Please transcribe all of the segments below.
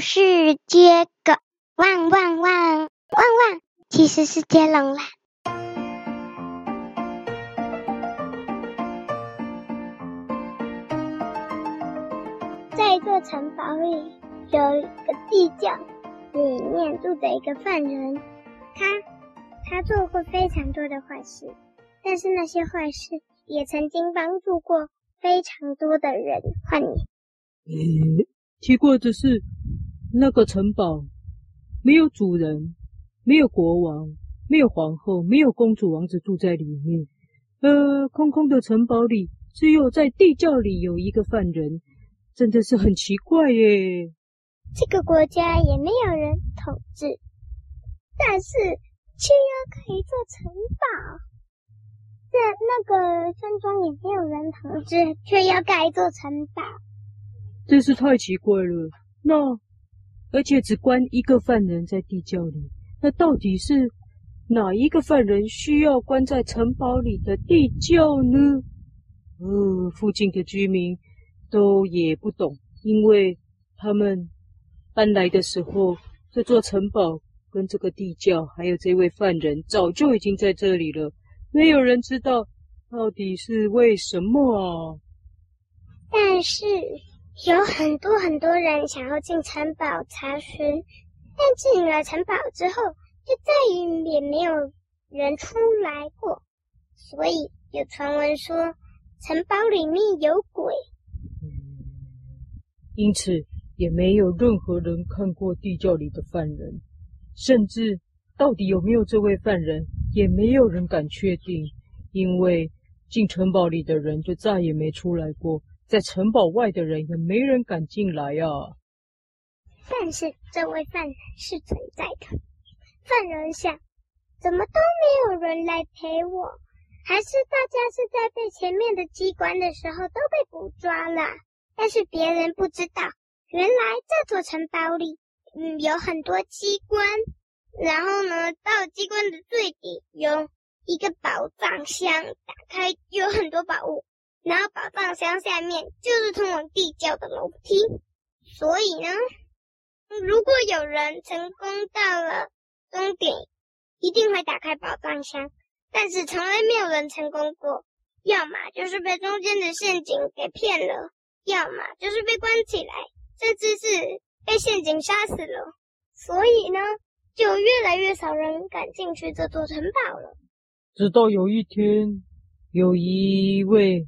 是接狗，汪汪汪汪汪，其实是接龙啦。在一座城堡里，有一个地窖，里面住着一个犯人，他他做过非常多的坏事，但是那些坏事也曾经帮助过非常多的人。换你。嗯，奇怪的是，那个城堡没有主人，没有国王，没有皇后，没有公主、王子住在里面。呃，空空的城堡里，只有在地窖里有一个犯人，真的是很奇怪耶。这个国家也没有人统治，但是却又可以做城堡。这那个村庄也没有人统治，却要盖一座城堡。真是太奇怪了。那而且只关一个犯人在地窖里，那到底是哪一个犯人需要关在城堡里的地窖呢？呃，附近的居民都也不懂，因为他们搬来的时候，这座城堡跟这个地窖还有这位犯人早就已经在这里了，没有人知道到底是为什么啊。但是。有很多很多人想要进城堡查询，但进了城堡之后，就再也没有人出来过。所以有传闻说城堡里面有鬼。因此也没有任何人看过地窖里的犯人，甚至到底有没有这位犯人，也没有人敢确定，因为进城堡里的人就再也没出来过。在城堡外的人也没人敢进来呀、啊。但是这位犯人是存在的。犯人想，怎么都没有人来陪我？还是大家是在被前面的机关的时候都被捕抓了？但是别人不知道，原来这座城堡里，嗯，有很多机关。然后呢，到机关的最底有一个宝藏箱，打开有很多宝物。然后宝藏箱下面就是通往地窖的楼梯，所以呢，如果有人成功到了终点，一定会打开宝藏箱。但是从来没有人成功过，要么就是被中间的陷阱给骗了，要么就是被关起来，甚至是被陷阱杀死了。所以呢，就越来越少人敢进去这座城堡了。直到有一天，有一位。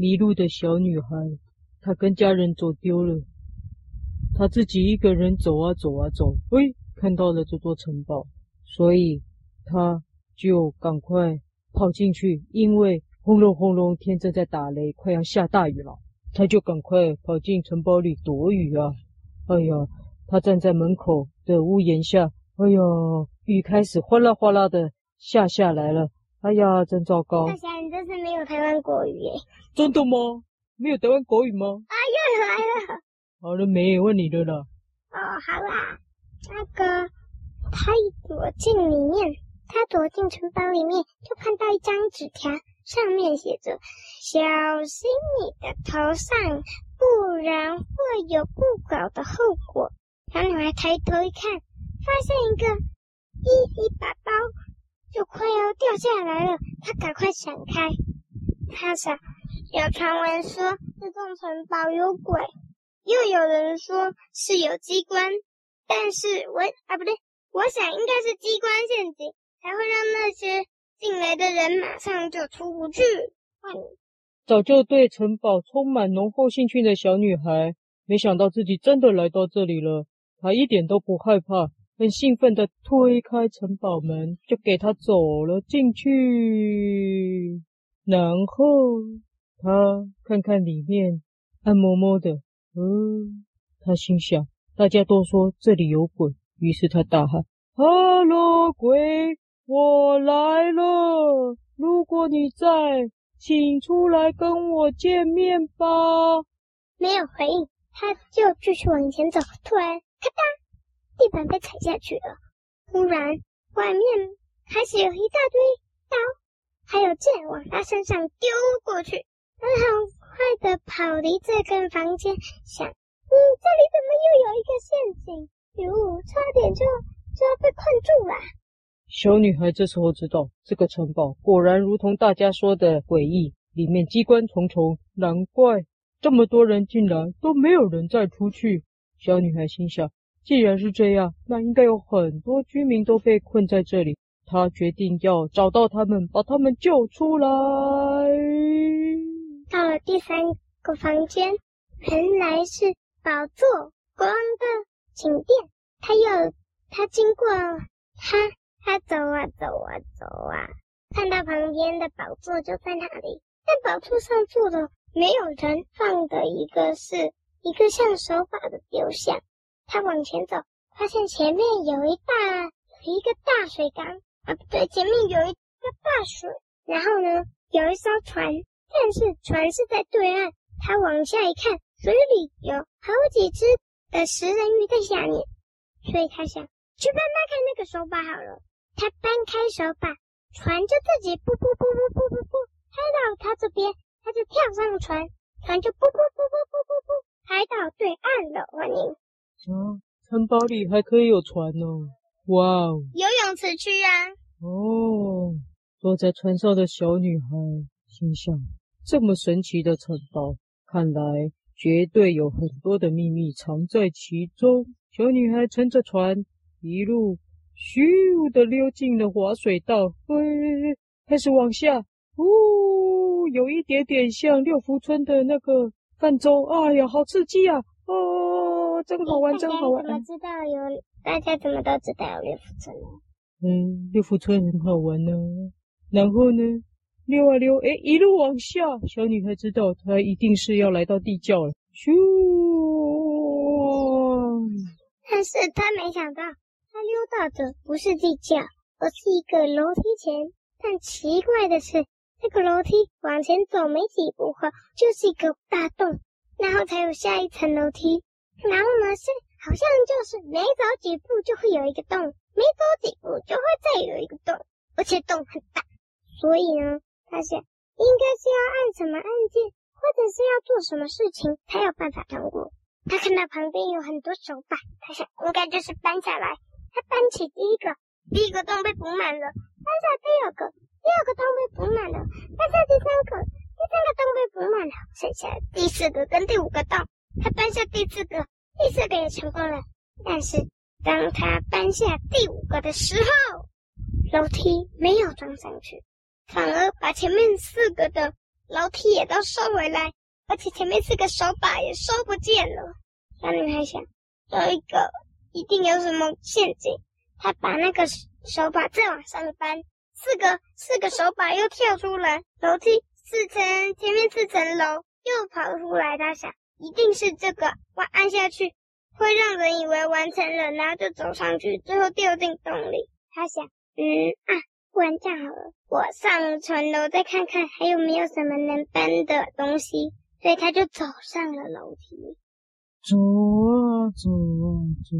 迷路的小女孩，她跟家人走丢了，她自己一个人走啊走啊走，喂，看到了这座城堡，所以她就赶快跑进去，因为轰隆轰隆，天正在打雷，快要下大雨了，她就赶快跑进城堡里躲雨啊！哎呀，她站在门口的屋檐下，哎呀，雨开始哗啦哗啦的下下来了。哎呀，真糟糕！大侠，你这次没有台湾国语耶？真的吗？没有台湾国语吗？啊，又来了！好了没？问你的了。哦，好啦，那个他一躲进里面，他躲进城堡里面，就看到一张纸条，上面写着：“小心你的头上，不然会有不好的后果。”小女孩抬头一看，发现一个一一把刀。就快要掉下来了，他赶快闪开。他想，有传闻说这座城堡有鬼，又有人说是有机关，但是我啊不对，我想应该是机关陷阱，才会让那些进来的人马上就出不去。早就对城堡充满浓厚兴趣的小女孩，没想到自己真的来到这里了，她一点都不害怕。很兴奋地推开城堡门，就给他走了进去。然后他看看里面，暗摸摸的。嗯，他心想：大家都说这里有鬼，于是他大喊：“哈喽，鬼，我来了！如果你在，请出来跟我见面吧。”没有回应，他就继续往前走。突然，咔哒。地板被踩下去了，忽然外面开始有一大堆刀，还有剑往他身上丢过去。他很快的跑离这间房间，想：嗯，这里怎么又有一个陷阱？哟，差点就就要被困住了。小女孩这时候知道，这个城堡果然如同大家说的诡异，里面机关重重，难怪这么多人进来都没有人再出去。小女孩心想，既然是这样，那应该有很多居民都被困在这里。他决定要找到他们，把他们救出来。到了第三个房间，原来是宝座国王的寝殿。他又他经过他他走啊走啊走啊，看到旁边的宝座就在那里，但宝座上坐的没有人，放的一个是一个像手把的雕像。他往前走，发现前面有一大有一个大水缸。啊，不对，前面有一个大水，然后呢，有一艘船，但是船是在对岸。他往下一看，水里有好几只的食人鱼在下面，所以他想去搬搬看那个手把好了。他搬开手把，船就自己噗噗噗噗噗噗噗开到他这边，他就跳上船，船就噗噗噗噗噗噗噗开到对岸了。欢迎。啊，城堡里还可以有船呢。哇哦！游泳池区啊！哦，坐在船上的小女孩心想：这么神奇的城堡，看来绝对有很多的秘密藏在其中。小女孩乘着船，一路咻的溜进了滑水道，嘿，开始往下。呜，有一点点像六福村的那个泛舟。哎呀，好刺激啊！哦，真好玩，真 好玩。我知道有。大家怎么都知道有六福村呢？嗯，六福村很好玩呢。然后呢，溜啊溜，哎，一路往下。小女孩知道，她一定是要来到地窖了。咻！但是她没想到，她溜到的不是地窖，而是一个楼梯前。但奇怪的是，这个楼梯往前走没几步后，就是一个大洞，然后才有下一层楼梯。然后呢，是。好像就是每走几步就会有一个洞，每走几步就会再有一个洞，而且洞很大。所以呢，他想应该是要按什么按键，或者是要做什么事情才有办法通过。他看到旁边有很多手把，他想应该就是搬下来。他搬起第一个，第一个洞被补满了；搬下第二个，第二个洞被补满了；搬下第三个，第三个洞被补满了。剩下第四个跟第五个洞，他搬下第四个。第四个也成功了，但是当他搬下第五个的时候，楼梯没有装上去，反而把前面四个的楼梯也都收回来，而且前面四个手把也收不见了。小女孩想，有一个一定有什么陷阱。她把那个手把再往上搬，四个四个手把又跳出来，楼梯四层，前面四层楼又跑出来。她想。一定是这个，我按下去会让人以为完成了，然后就走上去，最后掉进洞里。他想，嗯啊，不然这样好了，我上船楼再看看还有没有什么能搬的东西。所以他就走上了楼梯。走啊走啊走，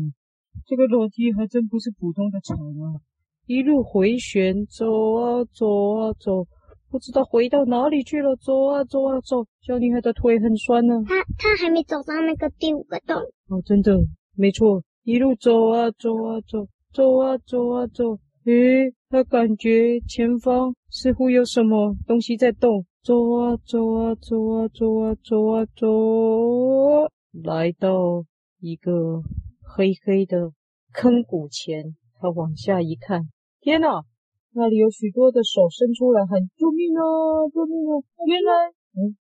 这个楼梯还真不是普通的长啊，一路回旋，走啊走啊走。不知道回到哪里去了，走啊走啊走，小女孩的腿很酸呢。她她还没走到那个第五个洞。哦，真的，没错，一路走啊走啊走，走啊走啊走。诶，她感觉前方似乎有什么东西在动。走啊走啊走啊走啊走啊走，来到一个黑黑的坑谷前，她往下一看，天哪！那里有许多的手伸出来喊救命啊！救命啊！原来，嗯，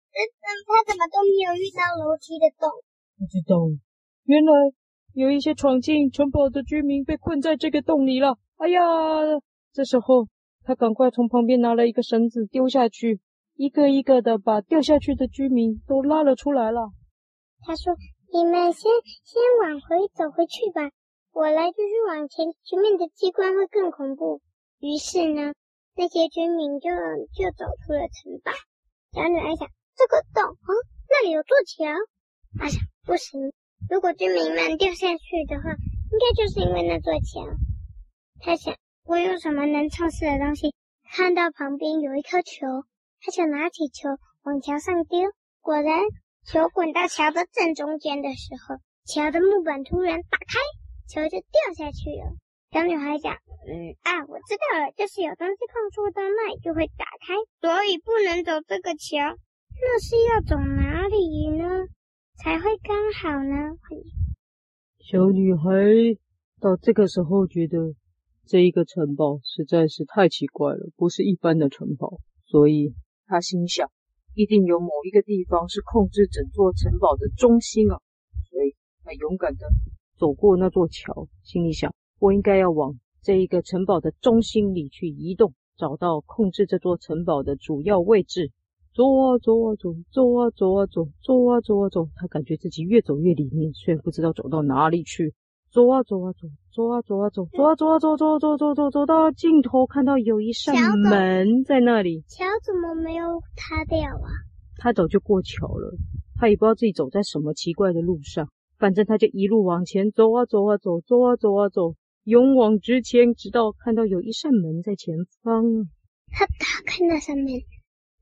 他怎么都没有遇到楼梯的洞？不知道，原来有一些闯进城堡的居民被困在这个洞里了。哎呀，这时候他赶快从旁边拿了一个绳子丢下去，一个一个的把掉下去的居民都拉了出来了。他说：“你们先先往回走回去吧，我来继续往前，前面的机关会更恐怖。”于是呢，那些居民就就走出了城堡。小女孩想，这个洞，那里有座桥。她想，不行，如果居民们掉下去的话，应该就是因为那座桥。她想，我有什么能测试的东西？看到旁边有一颗球，她想拿起球往桥上丢。果然，球滚到桥的正中间的时候，桥的木板突然打开，球就掉下去了。小女孩想，嗯啊，我知道了，就是有东西碰触到那里就会打开，所以不能走这个桥。那是要走哪里呢？才会刚好呢？小女孩到这个时候觉得这一个城堡实在是太奇怪了，不是一般的城堡，所以她心想，一定有某一个地方是控制整座城堡的中心啊，所以她勇敢的走过那座桥，心里想。我应该要往这一个城堡的中心里去移动，找到控制这座城堡的主要位置。走啊走啊走，走啊走啊走，走啊走啊走。他感觉自己越走越里面，虽然不知道走到哪里去。走啊走啊走，走啊走啊走，走啊走啊走，走走走走走到尽头，看到有一扇门在那里。桥怎么没有塌掉啊？他早就过桥了，他也不知道自己走在什么奇怪的路上，反正他就一路往前走啊走啊走，走啊走啊走。勇往直前，直到看到有一扇门在前方。他打开那扇门，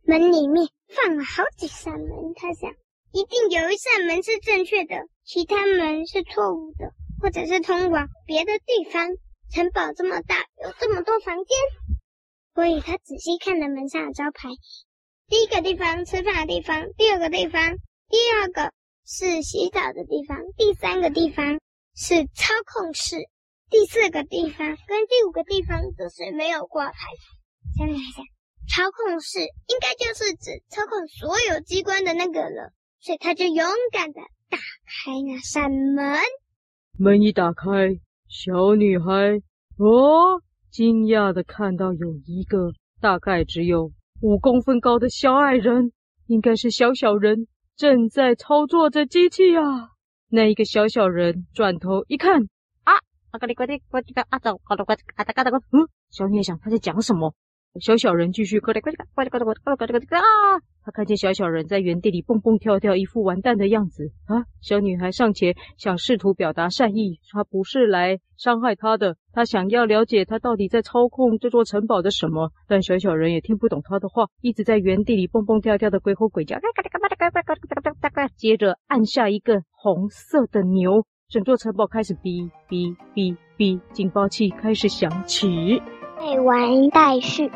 门里面放了好几扇门。他想，一定有一扇门是正确的，其他门是错误的，或者是通往别的地方。城堡这么大，有这么多房间，所以他仔细看了门上的招牌。第一个地方，吃饭的地方；第二个地方，第二个是洗澡的地方；第三个地方是操控室。第四个地方跟第五个地方都是没有挂牌。下面来讲，操控室应该就是指操控所有机关的那个了，所以他就勇敢的打开那扇门。门一打开，小女孩哦，惊讶的看到有一个大概只有五公分高的小矮人，应该是小小人，正在操作着机器啊。那一个小小人转头一看。嗯，小女孩想他在讲什么？小小人继续啊！他看见小小人在原地里蹦蹦跳跳，一副完蛋的样子啊！小女孩上前想试图表达善意，她不是来伤害他的，她想要了解他到底在操控这座城堡的什么。但小小人也听不懂他的话，一直在原地里蹦蹦跳跳的鬼吼鬼叫，接着按下一个红色的牛。整座城堡开始哔哔哔哔，警报器开始响起。未完待续。